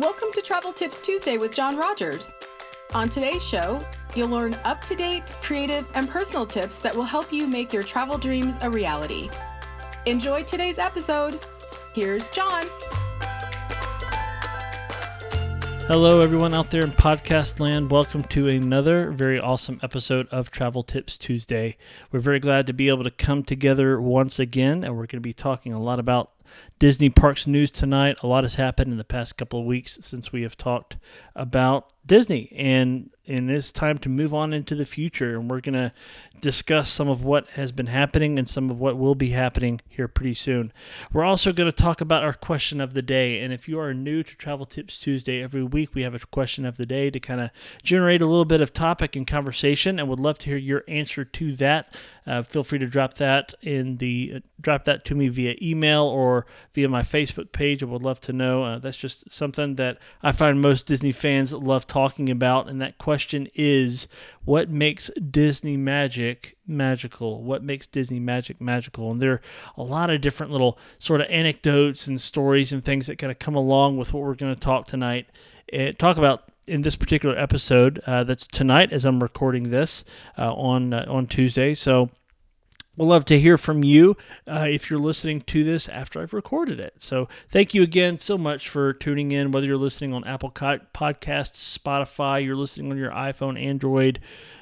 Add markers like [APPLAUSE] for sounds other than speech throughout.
Welcome to Travel Tips Tuesday with John Rogers. On today's show, you'll learn up to date, creative, and personal tips that will help you make your travel dreams a reality. Enjoy today's episode. Here's John. Hello, everyone out there in podcast land. Welcome to another very awesome episode of Travel Tips Tuesday. We're very glad to be able to come together once again, and we're going to be talking a lot about Disney Parks news tonight. A lot has happened in the past couple of weeks since we have talked about Disney, and and it's time to move on into the future. And we're going to discuss some of what has been happening and some of what will be happening here pretty soon. We're also going to talk about our question of the day. And if you are new to Travel Tips Tuesday, every week we have a question of the day to kind of generate a little bit of topic and conversation, and would love to hear your answer to that. Uh, feel free to drop that in the uh, drop that to me via email or via my Facebook page. I would love to know. Uh, that's just something that I find most Disney fans love talking about. And that question is what makes Disney magic magical? What makes Disney magic magical? And there are a lot of different little sort of anecdotes and stories and things that kind of come along with what we're going to talk tonight. Uh, talk about in this particular episode uh, that's tonight as I'm recording this uh, on uh, on Tuesday. So We'll love to hear from you uh, if you're listening to this after I've recorded it. So, thank you again so much for tuning in. Whether you're listening on Apple Podcasts, Spotify, you're listening on your iPhone, Android,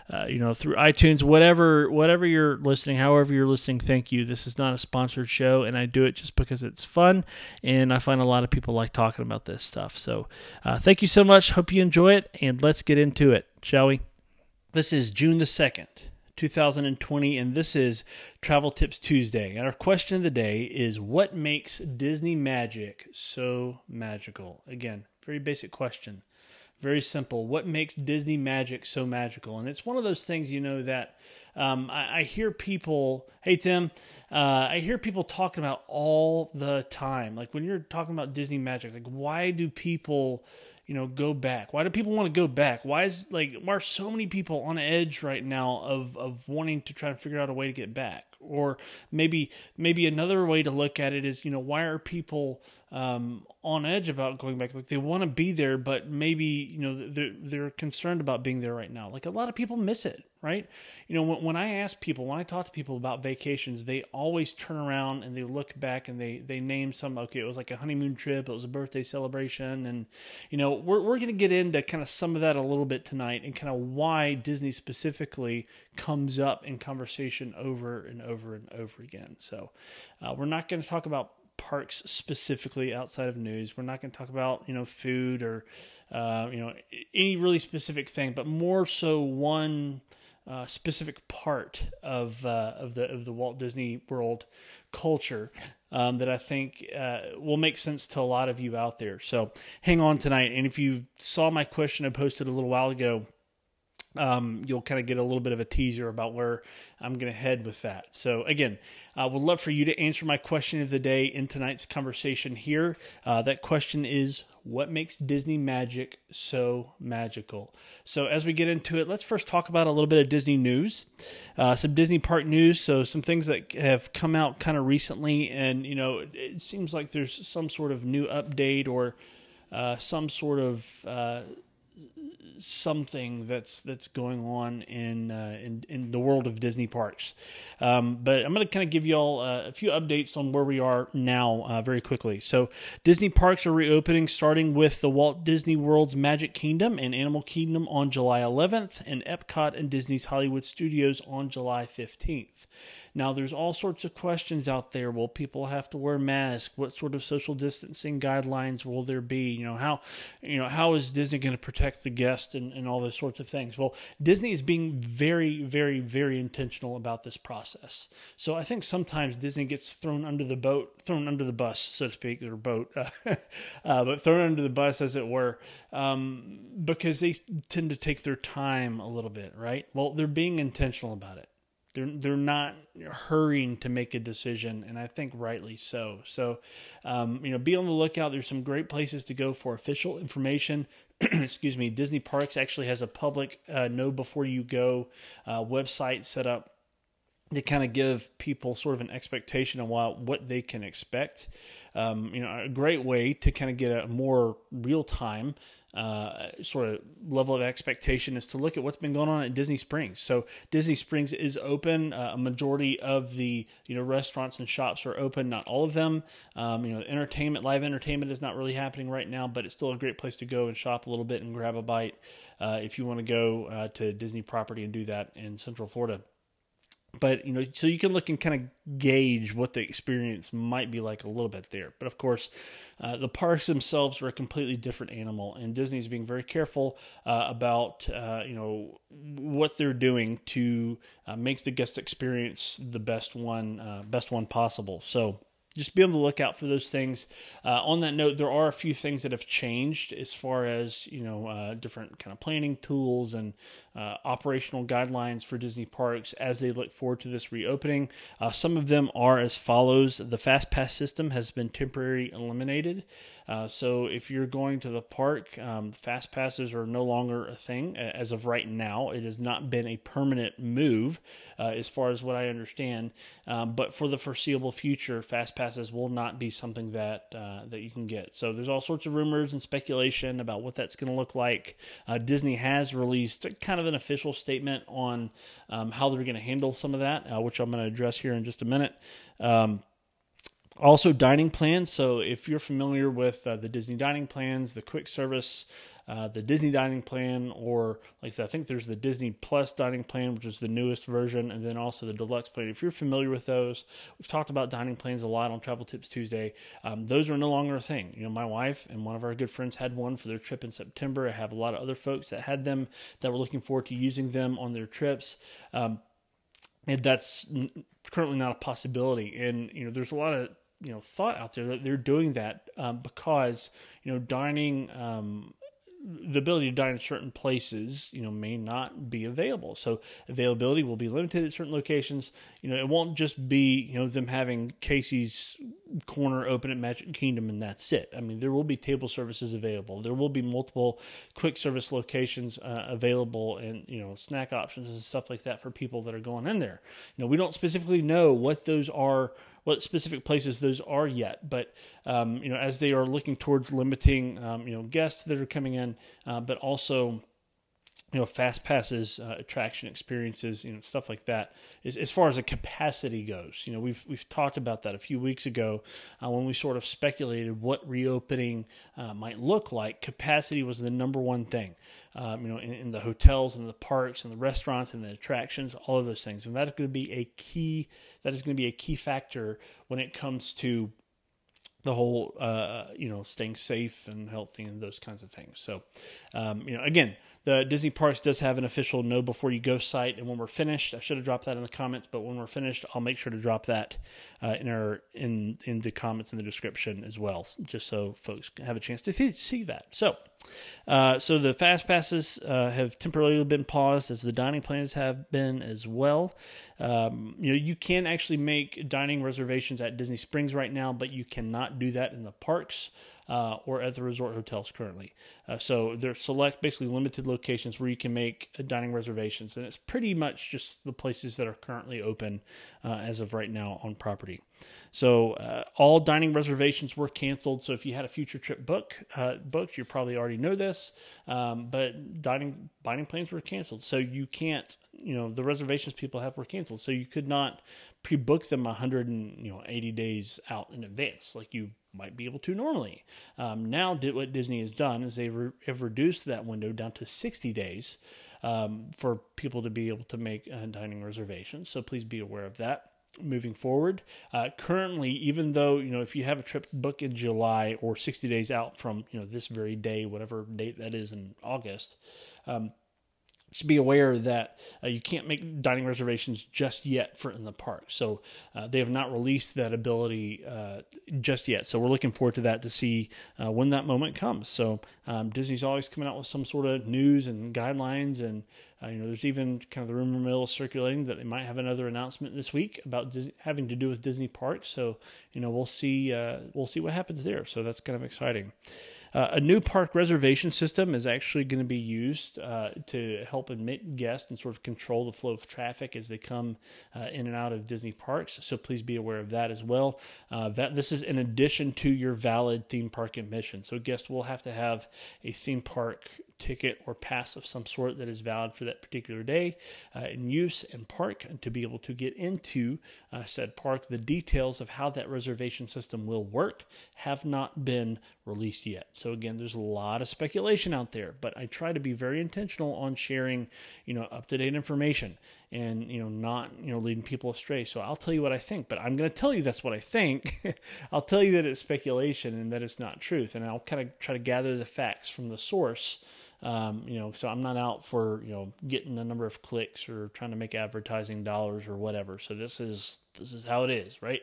uh, you know, through iTunes, whatever, whatever you're listening, however you're listening, thank you. This is not a sponsored show, and I do it just because it's fun, and I find a lot of people like talking about this stuff. So, uh, thank you so much. Hope you enjoy it, and let's get into it, shall we? This is June the second. 2020, and this is Travel Tips Tuesday. And our question of the day is What makes Disney magic so magical? Again, very basic question. Very simple. What makes Disney magic so magical? And it's one of those things, you know, that um, I, I, hear people, hey, Tim, uh, I hear people talking about all the time. Like when you're talking about Disney magic, like why do people you know, go back? Why do people want to go back? Why is like why are so many people on edge right now of of wanting to try to figure out a way to get back? Or maybe maybe another way to look at it is, you know, why are people um, on edge about going back. Like they want to be there, but maybe you know they're they're concerned about being there right now. Like a lot of people miss it, right? You know, when, when I ask people, when I talk to people about vacations, they always turn around and they look back and they they name some. Okay, it was like a honeymoon trip, it was a birthday celebration, and you know we're we're gonna get into kind of some of that a little bit tonight and kind of why Disney specifically comes up in conversation over and over and over again. So uh, we're not to talk about parks specifically outside of news. We're not going to talk about you know food or uh, you know any really specific thing, but more so one uh, specific part of uh, of the of the Walt Disney World culture um, that I think uh, will make sense to a lot of you out there. So hang on tonight, and if you saw my question I posted a little while ago um, you'll kind of get a little bit of a teaser about where I'm going to head with that. So, again, I would love for you to answer my question of the day in tonight's conversation here. Uh, that question is What makes Disney magic so magical? So, as we get into it, let's first talk about a little bit of Disney news, uh, some Disney park news. So, some things that have come out kind of recently, and you know, it seems like there's some sort of new update or uh, some sort of uh, something that's that's going on in uh, in in the world of Disney parks. Um, but I'm going to kind of give you all uh, a few updates on where we are now uh, very quickly. So Disney parks are reopening, starting with the Walt Disney World's Magic Kingdom and Animal Kingdom on July 11th, and Epcot and Disney's Hollywood Studios on July 15th. Now, there's all sorts of questions out there. Will people have to wear masks? What sort of social distancing guidelines will there be? You know, how, you know, how is Disney going to protect the and, and all those sorts of things? Well, Disney is being very, very, very intentional about this process. So I think sometimes Disney gets thrown under the boat, thrown under the bus, so to speak, or boat, uh, [LAUGHS] uh, but thrown under the bus, as it were, um, because they tend to take their time a little bit, right? Well, they're being intentional about it. They're they're not hurrying to make a decision, and I think rightly so. So, um, you know, be on the lookout. There's some great places to go for official information. [CLEARS THROAT] Excuse me. Disney Parks actually has a public uh, know before you go uh, website set up to kind of give people sort of an expectation on what, what they can expect. Um, you know, a great way to kind of get a more real time uh, sort of level of expectation is to look at what's been going on at Disney Springs. So Disney Springs is open. Uh, a majority of the you know restaurants and shops are open. Not all of them. Um, you know, entertainment, live entertainment is not really happening right now, but it's still a great place to go and shop a little bit and grab a bite uh, if you want to go uh, to Disney property and do that in Central Florida but you know so you can look and kind of gauge what the experience might be like a little bit there but of course uh, the parks themselves are a completely different animal and disney's being very careful uh, about uh, you know what they're doing to uh, make the guest experience the best one uh, best one possible so just be on the lookout for those things. Uh, on that note, there are a few things that have changed as far as you know uh, different kind of planning tools and uh, operational guidelines for Disney parks as they look forward to this reopening. Uh, some of them are as follows: the Fast Pass system has been temporarily eliminated. Uh, so if you're going to the park, um, fast passes are no longer a thing as of right now. It has not been a permanent move, uh, as far as what I understand. Um, but for the foreseeable future, fast passes will not be something that uh, that you can get. So there's all sorts of rumors and speculation about what that's going to look like. Disney has released kind of an official statement on um, how they're going to handle some of that, uh, which I'm going to address here in just a minute. Um, also, dining plans. So, if you're familiar with uh, the Disney dining plans, the quick service, uh, the Disney dining plan, or like I think there's the Disney Plus dining plan, which is the newest version, and then also the deluxe plan. If you're familiar with those, we've talked about dining plans a lot on Travel Tips Tuesday. Um, those are no longer a thing. You know, my wife and one of our good friends had one for their trip in September. I have a lot of other folks that had them that were looking forward to using them on their trips. Um, and that's currently not a possibility. And you know, there's a lot of you know thought out there that they're doing that um, because you know dining um, the ability to dine in certain places, you know, may not be available. So availability will be limited at certain locations. You know, it won't just be you know them having Casey's corner open at Magic Kingdom and that's it. I mean, there will be table services available. There will be multiple quick service locations uh, available, and you know, snack options and stuff like that for people that are going in there. You know, we don't specifically know what those are what specific places those are yet. But um, you know, as they are looking towards limiting, um, you know, guests that are coming in, uh, but also you know fast passes uh, attraction experiences you know stuff like that as, as far as a capacity goes. You know we've we've talked about that a few weeks ago uh, when we sort of speculated what reopening uh, might look like. Capacity was the number one thing um, you know in, in, the hotels and the parks and the restaurants and the attractions all of those things. And that is going to be a key that is going to be a key factor when it comes to the whole uh, you know staying safe and healthy and those kinds of things. So um, you know again the Disney Parks does have an official know before you go site, and when we're finished, I should have dropped that in the comments, but when we're finished, I'll make sure to drop that uh, in our in in the comments in the description as well, just so folks have a chance to see that. So, uh, so the fast passes uh, have temporarily been paused, as the dining plans have been as well. Um, you know, you can actually make dining reservations at Disney Springs right now, but you cannot do that in the parks uh, or at the resort hotels currently. Uh, so they're select, basically limited locations where you can make dining reservations, and it's pretty much just the places that are currently open uh, as of right now on property. So uh, all dining reservations were canceled. So if you had a future trip book uh, booked, you probably already know this, um, but dining dining plans were canceled. So you can't, you know, the reservations people have were canceled. So you could not pre-book them 180 days out in advance like you might be able to normally. Um, now, what Disney has done is they re- have reduced that window down to 60 days um, for people to be able to make uh, dining reservations. So please be aware of that moving forward. Uh, currently, even though you know if you have a trip booked in July or 60 days out from you know this very day, whatever date that is in August. Um, to be aware that uh, you can't make dining reservations just yet for in the park. So uh, they have not released that ability uh, just yet. So we're looking forward to that to see uh, when that moment comes. So um, Disney's always coming out with some sort of news and guidelines, and uh, you know there's even kind of the rumor mill circulating that they might have another announcement this week about Disney, having to do with Disney parks. So you know we'll see uh, we'll see what happens there. So that's kind of exciting. Uh, a new park reservation system is actually going to be used uh, to help admit guests and sort of control the flow of traffic as they come uh, in and out of Disney parks. So please be aware of that as well. Uh, that this is in addition to your valid theme park admission. So guests will have to have a theme park ticket or pass of some sort that is valid for that particular day uh, in use and park to be able to get into uh, said park. The details of how that reservation system will work have not been released yet. So again, there's a lot of speculation out there, but I try to be very intentional on sharing, you know, up to date information and you know not you know leading people astray. So I'll tell you what I think, but I'm going to tell you that's what I think. [LAUGHS] I'll tell you that it's speculation and that it's not truth, and I'll kind of try to gather the facts from the source um, you know, so I'm not out for you know getting a number of clicks or trying to make advertising dollars or whatever. So this is this is how it is, right?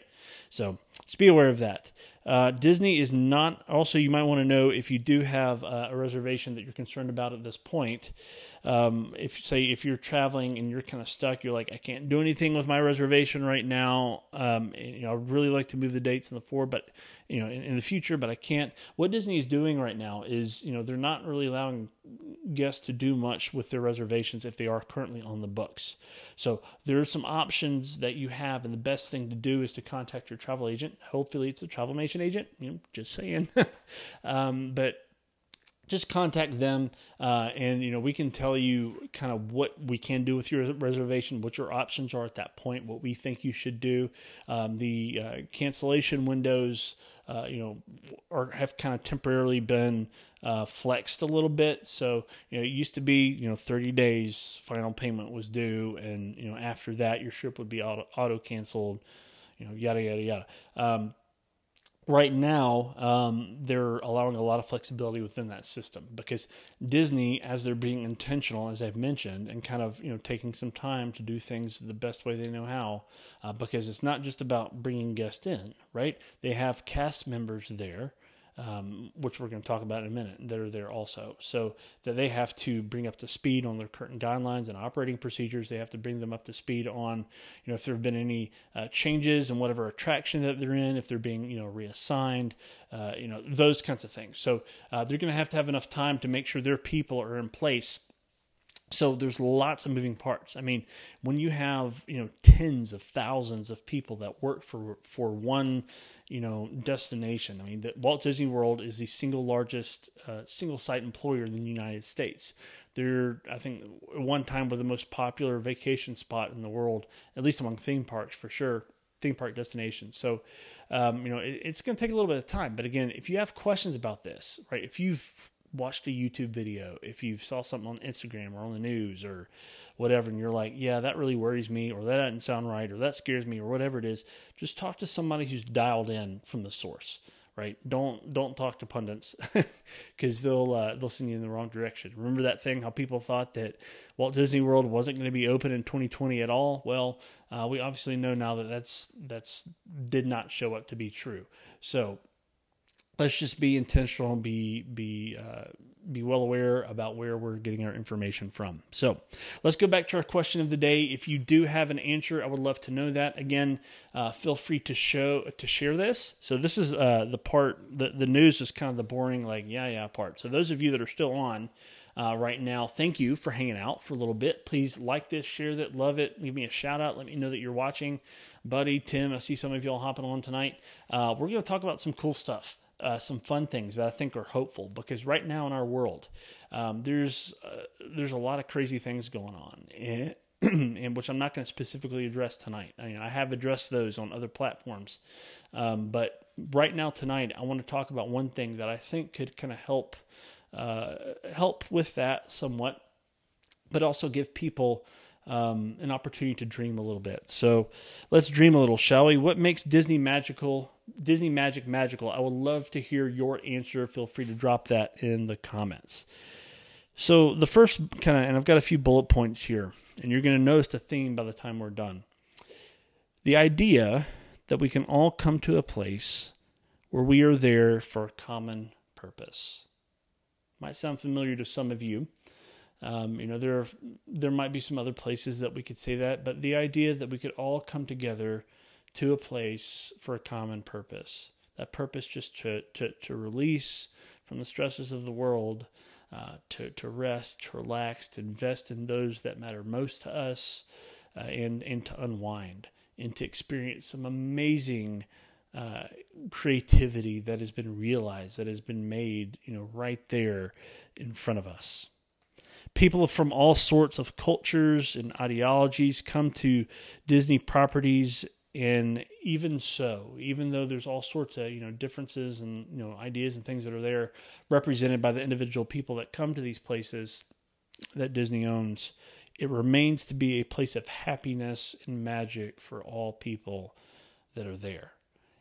So just be aware of that. Uh, Disney is not. Also, you might want to know if you do have uh, a reservation that you're concerned about at this point. Um, if say if you're traveling and you're kind of stuck, you're like, I can't do anything with my reservation right now. Um, and, you know, I'd really like to move the dates in the four, but you know, in, in the future, but I can't. What Disney is doing right now is, you know, they're not really allowing guests to do much with their reservations if they are currently on the books. So there are some options that you have, and the best thing to do is to contact your travel agent. Hopefully, it's a travel agent. Agent, you know, just saying. [LAUGHS] um, but just contact them uh, and you know we can tell you kind of what we can do with your reservation what your options are at that point what we think you should do um, the uh, cancellation windows uh, you know, or have kind of temporarily been uh, flexed a little bit. So, you know, it used to be, you know, 30 days final payment was due, and you know, after that, your ship would be auto, auto canceled. You know, yada yada yada. Um, right now um, they're allowing a lot of flexibility within that system because disney as they're being intentional as i've mentioned and kind of you know taking some time to do things the best way they know how uh, because it's not just about bringing guests in right? They have cast members there um, which we're going to talk about in a minute, that are there also. So that they have to bring up to speed on their current guidelines and operating procedures. They have to bring them up to speed on, you know, if there have been any uh, changes in whatever attraction that they're in, if they're being, you know, reassigned, uh, you know, those kinds of things. So uh, they're going to have to have enough time to make sure their people are in place so there's lots of moving parts. I mean, when you have you know tens of thousands of people that work for for one you know destination. I mean, the, Walt Disney World is the single largest uh, single site employer in the United States. They're I think one time were the most popular vacation spot in the world, at least among theme parks for sure theme park destinations. So, um, you know, it, it's going to take a little bit of time. But again, if you have questions about this, right, if you've watched a YouTube video, if you saw something on Instagram or on the news or whatever, and you're like, yeah, that really worries me, or that doesn't sound right, or that scares me, or whatever it is, just talk to somebody who's dialed in from the source. Right? Don't don't talk to pundits [LAUGHS] because they'll uh, they'll send you in the wrong direction. Remember that thing? How people thought that Walt Disney World wasn't going to be open in 2020 at all? Well, uh, we obviously know now that that's that's did not show up to be true. So let's just be intentional, be be uh, be well aware about where we're getting our information from. So let's go back to our question of the day. If you do have an answer, I would love to know that. Again, uh, feel free to show to share this. So this is uh, the part the the news is kind of the boring like yeah yeah part. So those of you that are still on. Uh, right now. Thank you for hanging out for a little bit. Please like this, share that, love it. Give me a shout out. Let me know that you're watching. Buddy, Tim, I see some of y'all hopping on tonight. Uh, we're going to talk about some cool stuff uh, some fun things that I think are hopeful because right now in our world, um, there's uh, there's a lot of crazy things going on, and, [CLEARS THROAT] and which I'm not going to specifically address tonight. I, mean, I have addressed those on other platforms, um, but right now tonight I want to talk about one thing that I think could kind of help uh, help with that somewhat, but also give people. Um, an opportunity to dream a little bit. So let's dream a little, shall we? What makes Disney magical Disney Magic magical? I would love to hear your answer. Feel free to drop that in the comments. So, the first kind of, and I've got a few bullet points here, and you're going to notice the theme by the time we're done. The idea that we can all come to a place where we are there for a common purpose. Might sound familiar to some of you. Um, you know, there are, there might be some other places that we could say that, but the idea that we could all come together to a place for a common purpose. That purpose just to, to, to release from the stresses of the world, uh, to, to rest, to relax, to invest in those that matter most to us, uh, and, and to unwind and to experience some amazing uh, creativity that has been realized, that has been made, you know, right there in front of us. People from all sorts of cultures and ideologies come to Disney properties and even so even though there's all sorts of you know differences and you know ideas and things that are there represented by the individual people that come to these places that Disney owns it remains to be a place of happiness and magic for all people that are there.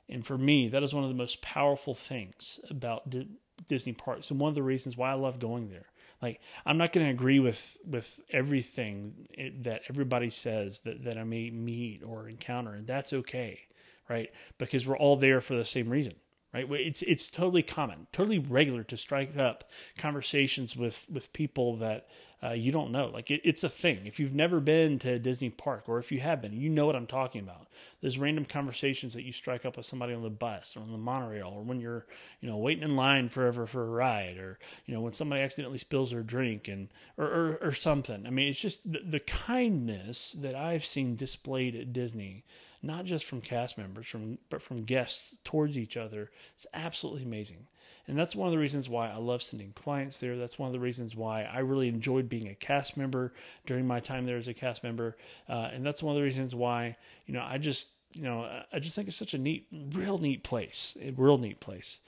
And for me that is one of the most powerful things about D- Disney parks and one of the reasons why I love going there like I'm not going to agree with with everything that everybody says that that I may meet or encounter, and that's okay, right? Because we're all there for the same reason, right? It's it's totally common, totally regular to strike up conversations with with people that uh, you don't know. Like it, it's a thing. If you've never been to Disney Park, or if you have been, you know what I'm talking about. There's random conversations that you strike up with somebody on the bus or on the monorail, or when you're, you know, waiting in line forever for a ride, or you know, when somebody accidentally spills their drink and or or, or something. I mean, it's just the, the kindness that I've seen displayed at Disney not just from cast members, from but from guests towards each other. It's absolutely amazing. And that's one of the reasons why I love sending clients there. That's one of the reasons why I really enjoyed being a cast member during my time there as a cast member. Uh, and that's one of the reasons why, you know, I just, you know, I just think it's such a neat, real neat place, a real neat place.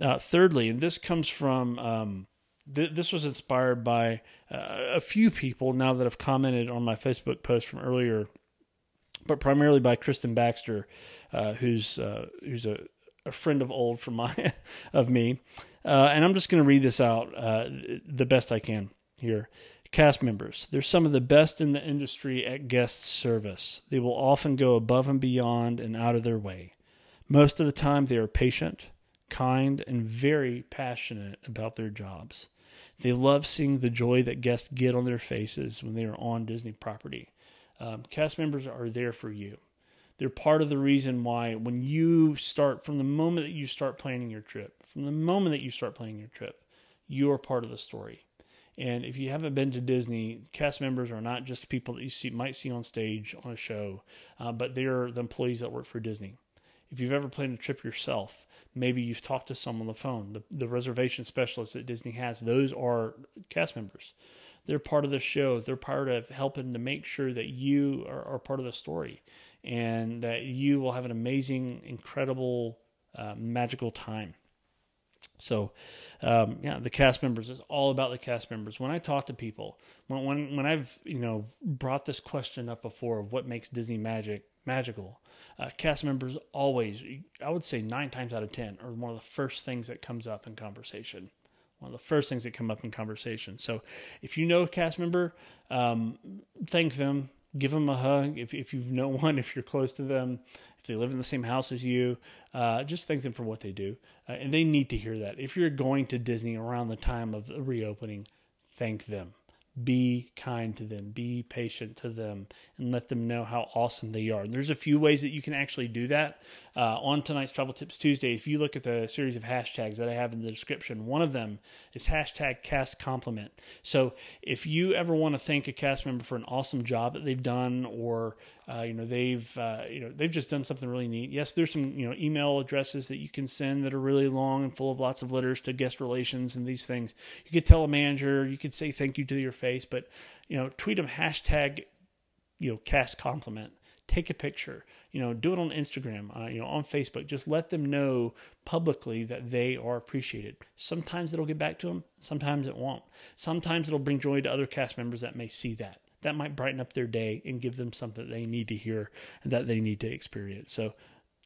Uh, thirdly, and this comes from, um, th- this was inspired by uh, a few people now that have commented on my Facebook post from earlier, but primarily by Kristen Baxter, uh, who's uh, who's a a friend of old from my [LAUGHS] of me, uh, and I'm just going to read this out uh, the best I can here. Cast members, they're some of the best in the industry at guest service. They will often go above and beyond and out of their way. Most of the time, they are patient, kind, and very passionate about their jobs. They love seeing the joy that guests get on their faces when they are on Disney property. Um, cast members are there for you. They're part of the reason why when you start, from the moment that you start planning your trip, from the moment that you start planning your trip, you are part of the story. And if you haven't been to Disney, cast members are not just people that you see might see on stage on a show, uh, but they are the employees that work for Disney. If you've ever planned a trip yourself, maybe you've talked to someone on the phone. The, the reservation specialists that Disney has, those are cast members. They're part of the show. They're part of helping to make sure that you are, are part of the story and that you will have an amazing, incredible, uh, magical time. So, um, yeah, the cast members is all about the cast members. When I talk to people, when when when I've you know brought this question up before of what makes Disney magic magical, uh, cast members always, I would say nine times out of ten, are one of the first things that comes up in conversation. One of the first things that come up in conversation. So, if you know a cast member, um, thank them, give them a hug if if you know [LAUGHS] one, if you're close to them, if they live in the same house as you. Uh, just thank them for what they do, uh, and they need to hear that. If you're going to Disney around the time of reopening, thank them be kind to them, be patient to them, and let them know how awesome they are. And there's a few ways that you can actually do that. Uh, on tonight's Travel Tips Tuesday, if you look at the series of hashtags that I have in the description, one of them is hashtag cast compliment. So if you ever want to thank a cast member for an awesome job that they've done, or uh, you know they've uh, you know they've just done something really neat. Yes, there's some you know email addresses that you can send that are really long and full of lots of letters to guest relations and these things. You could tell a manager, you could say thank you to your face, but you know tweet them hashtag you know cast compliment. Take a picture. You know do it on instagram uh, you know on facebook. Just let them know publicly that they are appreciated. Sometimes it'll get back to them sometimes it won't. Sometimes it'll bring joy to other cast members that may see that that might brighten up their day and give them something they need to hear and that they need to experience so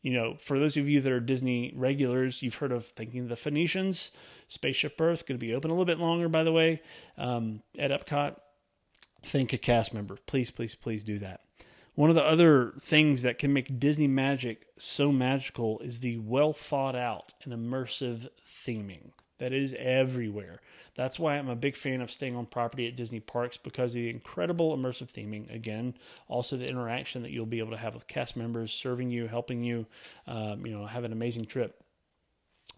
you know, for those of you that are Disney regulars, you've heard of thanking the Phoenicians. Spaceship Earth going to be open a little bit longer, by the way, um, at Epcot. Think a cast member. Please, please, please do that. One of the other things that can make Disney Magic so magical is the well thought out and immersive theming that is everywhere. That's why I'm a big fan of staying on property at Disney parks because of the incredible immersive theming. Again, also the interaction that you'll be able to have with cast members serving you, helping you, um, you know, have an amazing trip.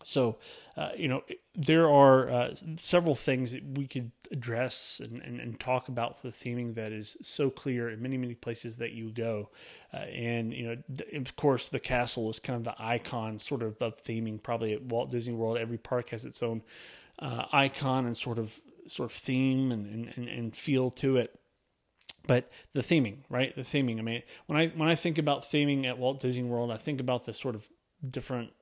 So, uh, you know, there are uh, several things that we could address and, and, and, talk about for the theming that is so clear in many, many places that you go. Uh, and, you know, of course, the castle is kind of the icon sort of of theming, probably at Walt Disney World. Every park has its own uh, icon and sort of sort of theme and, and, and feel to it but the theming right the theming i mean when i when i think about theming at walt disney world i think about the sort of different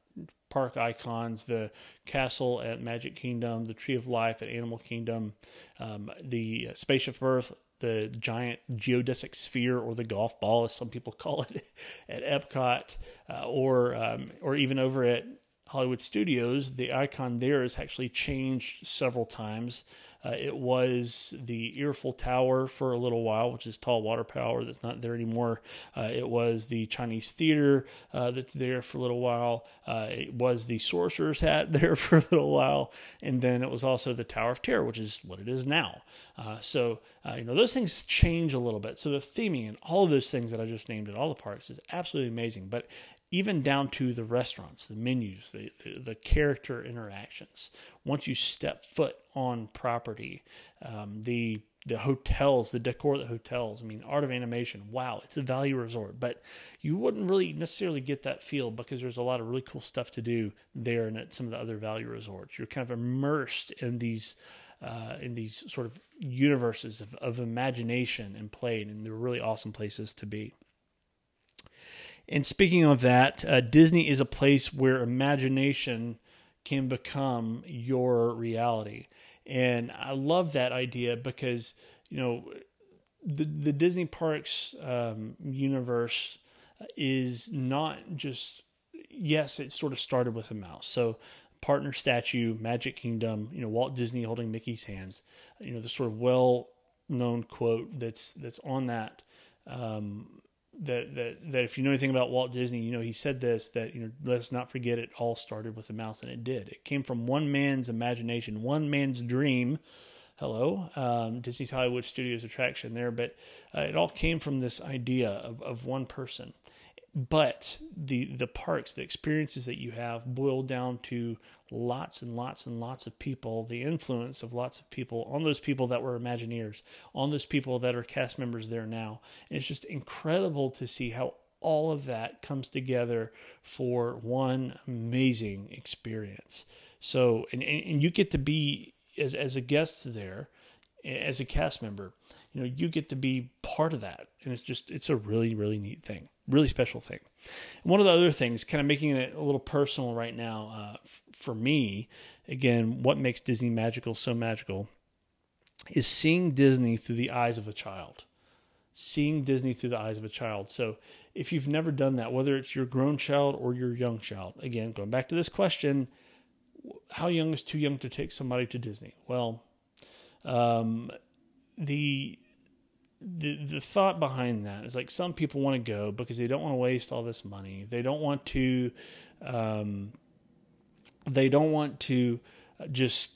park icons the castle at Magic Kingdom, the Tree of Life at Animal Kingdom, um, the Spaceship Earth, the giant geodesic sphere or the golf ball, as some people [LAUGHS] call it, at Epcot, uh, or um, or even over at Hollywood Studios, the icon there has actually changed several times. Uh, it was the Earful Tower for a little while, which is tall water power that's not there anymore. Uh, it was the Chinese Theater uh, that's there for a little while. Uh, it was the Sorcerer's Hat [LAUGHS] there for a little while. And then it was also the Tower of Terror, which is what it is now. Uh, so, uh, you know, those things change a little bit. So the theming and all of those things that I just named at all the parks is absolutely amazing. But even down to the restaurants, the menus, the, the, the, character interactions. Once you step foot on property, um, the the hotels, the decor of the hotels. I mean, art of animation. Wow, it's a value resort, but you wouldn't really necessarily get that feel because there's a lot of really cool stuff to do there and at some of the other value resorts. You're kind of immersed in these. Uh, in these sort of universes of, of imagination and play, and they're really awesome places to be. And speaking of that, uh, Disney is a place where imagination can become your reality. And I love that idea because, you know, the, the Disney Parks um, universe is not just, yes, it sort of started with a mouse. So, partner statue, Magic Kingdom, you know, Walt Disney holding Mickey's hands, you know, the sort of well known quote that's that's on that um, that that that if you know anything about Walt Disney, you know he said this that you know let's not forget it all started with a mouse, and it did. It came from one man's imagination, one man's dream. Hello, um, Disney's Hollywood Studios attraction there, but uh, it all came from this idea of of one person but the the parks the experiences that you have boil down to lots and lots and lots of people the influence of lots of people on those people that were imagineers on those people that are cast members there now. And it's just incredible to see how all of that comes together for one amazing experience. So and, and you get to be as as a guest there as a cast member you know you get to be part of that. And it's just it's a really really neat thing really special thing. One of the other things kind of making it a little personal right now uh, f- for me again what makes disney magical so magical is seeing disney through the eyes of a child. Seeing disney through the eyes of a child. So if you've never done that whether it's your grown child or your young child again going back to this question how young is too young to take somebody to disney? Well um, the the the thought behind that is like some people want to go because they don't want to waste all this money. They don't want to um, they don't want to just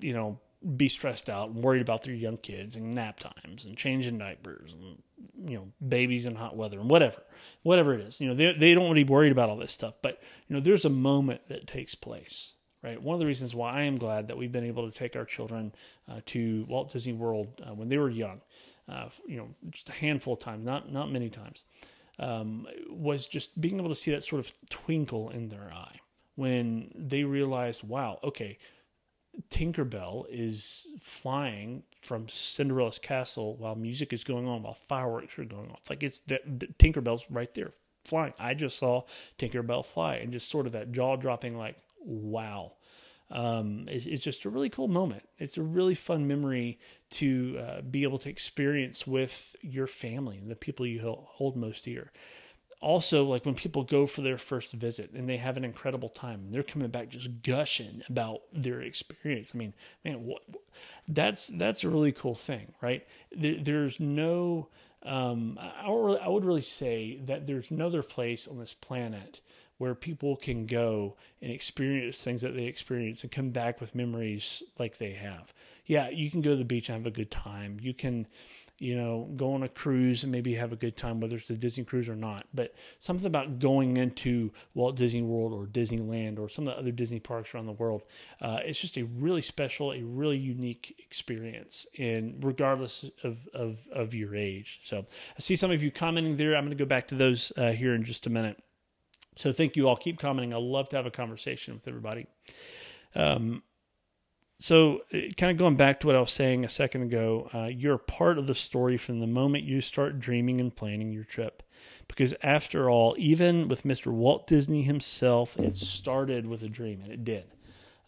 you know be stressed out and worried about their young kids and nap times and changing diapers and you know babies in hot weather and whatever whatever it is you know they they don't want to be worried about all this stuff but you know there's a moment that takes place right? One of the reasons why I am glad that we've been able to take our children uh, to Walt Disney World uh, when they were young, uh, you know, just a handful of times, not not many times, um, was just being able to see that sort of twinkle in their eye when they realized, wow, okay, Tinkerbell is flying from Cinderella's castle while music is going on, while fireworks are going off. Like it's the, the, Tinkerbell's right there flying. I just saw Tinkerbell fly, and just sort of that jaw dropping, like, wow. Um, it's, it's, just a really cool moment. It's a really fun memory to uh, be able to experience with your family and the people you hold most dear. Also, like when people go for their first visit and they have an incredible time, they're coming back just gushing about their experience. I mean, man, what, that's that's a really cool thing, right? There, there's no, um, I, really, I would really say that there's no other place on this planet where people can go and experience things that they experience and come back with memories like they have. Yeah, you can go to the beach and have a good time. You can, you know, go on a cruise and maybe have a good time, whether it's a Disney cruise or not. But something about going into Walt Disney World or Disneyland or some of the other Disney parks around the world, uh, it's just a really special, a really unique experience, and regardless of, of, of your age. So I see some of you commenting there. I'm going to go back to those uh, here in just a minute. So thank you all. Keep commenting. I love to have a conversation with everybody. Um, so, uh, kind of going back to what I was saying a second ago, uh, you're part of the story from the moment you start dreaming and planning your trip. Because after all, even with Mr. Walt Disney himself, it started with a dream, and it did.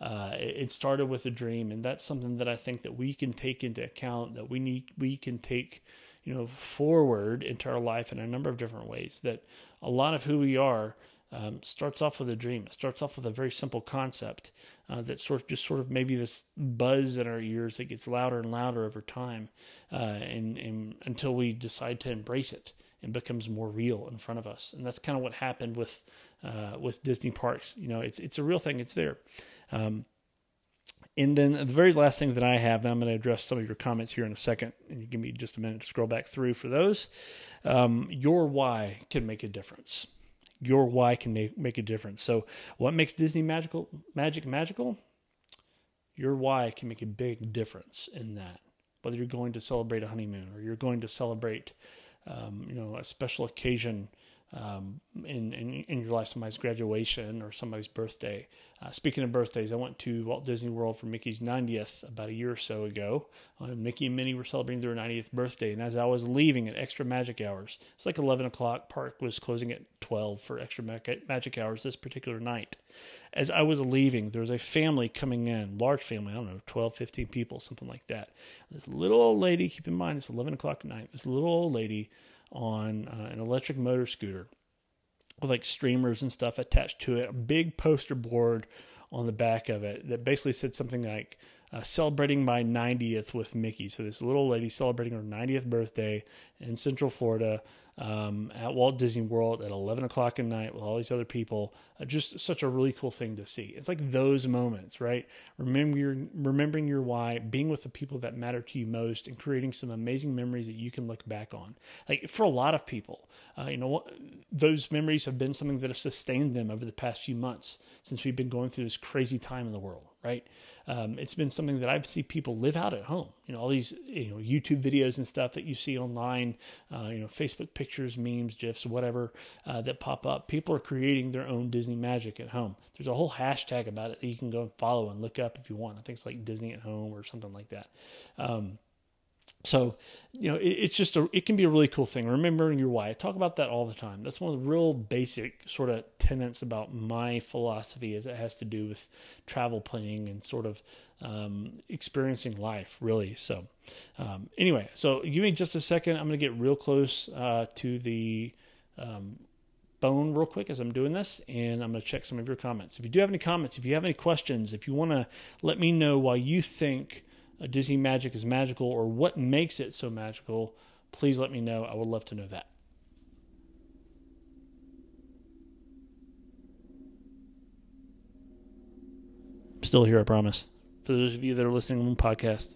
Uh, it started with a dream, and that's something that I think that we can take into account. That we need, we can take, you know, forward into our life in a number of different ways. That a lot of who we are um, starts off with a dream. It starts off with a very simple concept uh, that sort of just sort of maybe this buzz in our ears that gets louder and louder over time, uh, and, and until we decide to embrace it and becomes more real in front of us. And that's kind of what happened with uh, with Disney parks. You know, it's it's a real thing. It's there. Um, and then the very last thing that I have, I'm going to address some of your comments here in a second, and you give me just a minute to scroll back through for those. Um, your why can make a difference your why can make, make a difference. So, what makes Disney magical magic magical? Your why can make a big difference in that. Whether you're going to celebrate a honeymoon or you're going to celebrate, um, you know, a special occasion um, in, in, in your life, somebody's graduation or somebody's birthday. Uh, speaking of birthdays, I went to Walt Disney World for Mickey's 90th about a year or so ago. Uh, Mickey and Minnie were celebrating their 90th birthday, and as I was leaving at extra magic hours, it's like 11 o'clock. Park was closing at 12 for extra magic hours this particular night. As I was leaving, there was a family coming in, large family, I don't know, 12, 15 people, something like that. This little old lady, keep in mind it's 11 o'clock at night, this little old lady on uh, an electric motor scooter with like streamers and stuff attached to it, a big poster board on the back of it that basically said something like uh, celebrating my 90th with Mickey. So this little lady celebrating her 90th birthday in Central Florida um, at Walt Disney World at 11 o'clock at night with all these other people. Uh, just such a really cool thing to see. It's like those moments, right? Remember remembering your why, being with the people that matter to you most, and creating some amazing memories that you can look back on. Like for a lot of people, uh, you know, those memories have been something that have sustained them over the past few months since we've been going through this crazy time in the world, right? Um, it's been something that I've seen people live out at home. You know, all these you know YouTube videos and stuff that you see online, uh, you know, Facebook pictures, memes, gifs, whatever uh, that pop up. People are creating their own Disney magic at home. There's a whole hashtag about it that you can go and follow and look up if you want. I think it's like Disney at home or something like that. Um, so, you know, it, it's just a, it can be a really cool thing. Remembering your why. I talk about that all the time. That's one of the real basic sort of tenets about my philosophy as it has to do with travel planning and sort of um, experiencing life, really. So, um, anyway, so give me just a second. I'm going to get real close uh, to the um, phone real quick as I'm doing this, and I'm going to check some of your comments. If you do have any comments, if you have any questions, if you want to let me know why you think Disney magic is magical or what makes it so magical, please let me know. I would love to know that. I'm still here, I promise. For those of you that are listening on the podcast.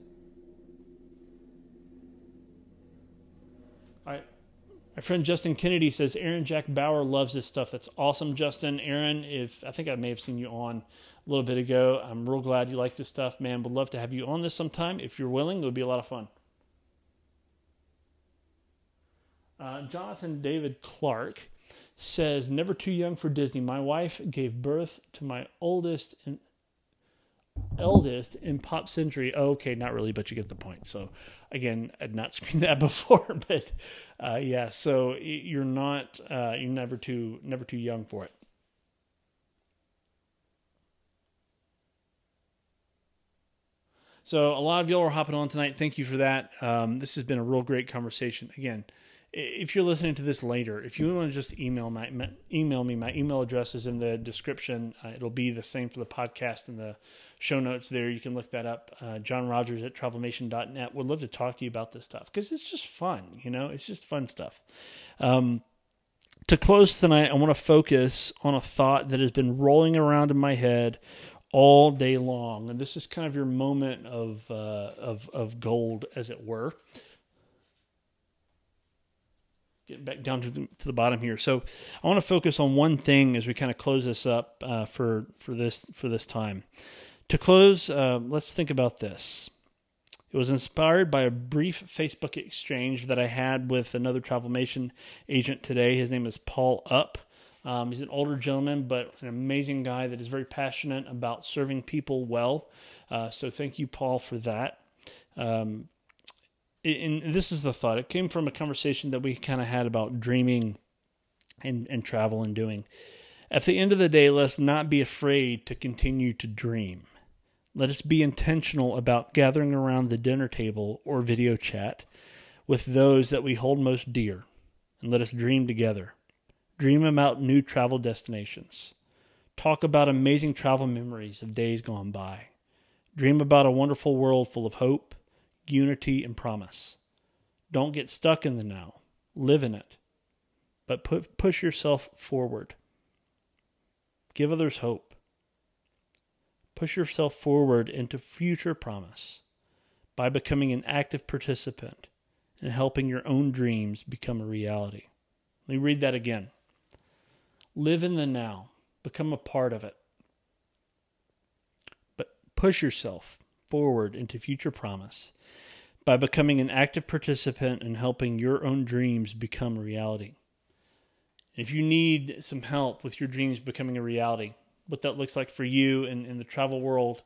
My friend Justin Kennedy says Aaron Jack Bauer loves this stuff. That's awesome, Justin. Aaron, if I think I may have seen you on a little bit ago. I'm real glad you like this stuff, man. Would love to have you on this sometime. If you're willing, it would be a lot of fun. Uh, Jonathan David Clark says, Never too young for Disney. My wife gave birth to my oldest and eldest in Pop Century. Oh, okay, not really, but you get the point. So, again, I'd not [LAUGHS] seen that before, [LAUGHS] but uh, yeah. So you're not, uh, you're never too, never too young for it. So a lot of y'all are hopping on tonight. Thank you for that. Um, this has been a real great conversation. Again, if you're listening to this later, if you want to just email my, email me, my email address is in the description. Uh, it'll be the same for the podcast and the show notes there. You can look that up. Uh, John Rogers at travelmation.net. Would love to talk to you about this stuff because it's just fun. You know, it's just fun stuff. Um, to close tonight, I want to focus on a thought that has been rolling around in my head all day long. And this is kind of your moment of, uh, of, of gold, as it were. getting back down to the, to the bottom here. So I want to focus on one thing as we kind of close this up uh, for for this for this time. To close, uh, let's think about this. It was inspired by a brief Facebook exchange that I had with another Travelmation agent today. His name is Paul Up. Um, he's an older gentleman, but an amazing guy that is very passionate about serving people well. Uh, so thank you, Paul, for that. Um, and this is the thought. It came from a conversation that we kind of had about dreaming and, and travel and doing. At the end of the day, let's not be afraid to continue to dream. Let us be intentional about gathering around the dinner table or video chat with those that we hold most dear, and let us dream together. Dream about new travel destinations. Talk about amazing travel memories of days gone by. Dream about a wonderful world full of hope, unity, and promise. Don't get stuck in the now. Live in it. But push yourself forward. Give others hope. Push yourself forward into future promise by becoming an active participant and helping your own dreams become a reality. Let me read that again. Live in the now, become a part of it. But push yourself forward into future promise by becoming an active participant in helping your own dreams become reality. If you need some help with your dreams becoming a reality, what that looks like for you in, in the travel world,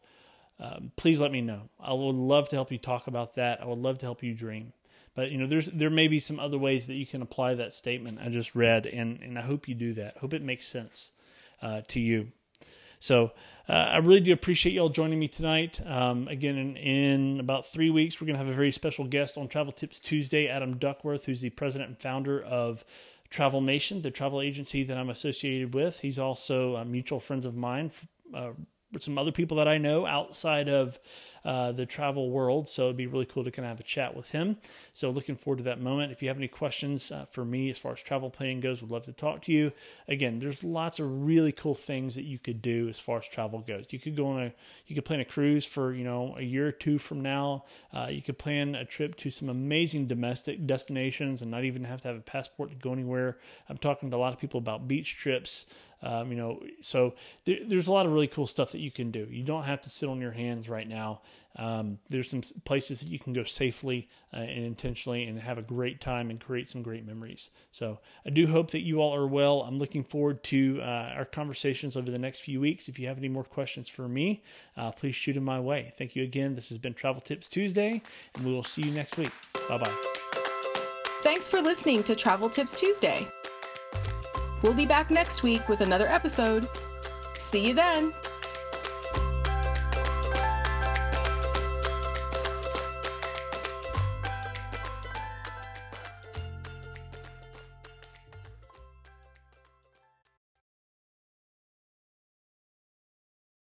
um, please let me know. I would love to help you talk about that. I would love to help you dream. But you know, there's there may be some other ways that you can apply that statement I just read, and and I hope you do that. hope it makes sense uh, to you. So uh, I really do appreciate y'all joining me tonight. Um, again, in, in, about three weeks, we're going to have a very special guest on Travel Tips Tuesday, Adam Duckworth, who's the president and founder of Travel Nation, the travel agency that I'm associated with. He's also a mutual friends of mine. Uh, some other people that I know outside of uh, the travel world. So it'd be really cool to kind of have a chat with him. So looking forward to that moment. If you have any questions uh, for me as far as travel planning goes, would love to talk to you. Again, there's lots of really cool things that you could do as far as travel goes. You could go on a, you could plan a cruise for you know a year or two from now. Uh, you could plan a trip to some amazing domestic destinations and not even have to have a passport to go anywhere. I'm talking to a lot of people about beach trips. Um, you know, so there, there's a lot of really cool stuff that you can do. You don't have to sit on your hands right now. Um, there's some places that you can go safely uh, and intentionally and have a great time and create some great memories. So I do hope that you all are well. I'm looking forward to uh, our conversations over the next few weeks. If you have any more questions for me, uh, please shoot them my way. Thank you again. This has been Travel Tips Tuesday, and we will see you next week. Bye bye. Thanks for listening to Travel Tips Tuesday. We'll be back next week with another episode. See you then.